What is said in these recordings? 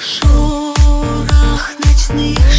Шорох ночных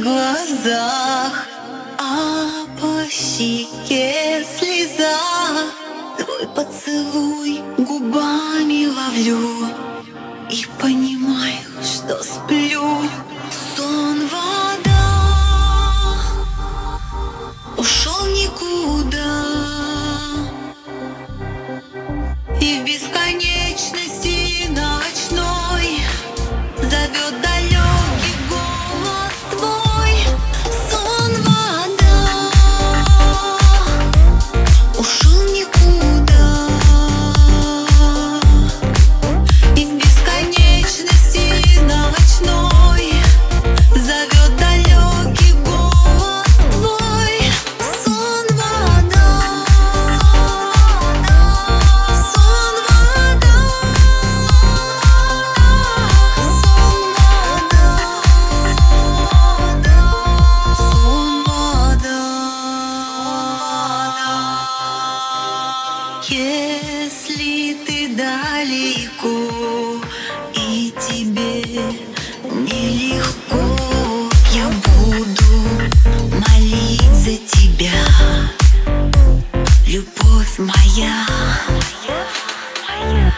глазах, а по щеке слеза. Твой поцелуй Если ты далеко и тебе нелегко, я буду молить за тебя, любовь моя. моя, моя.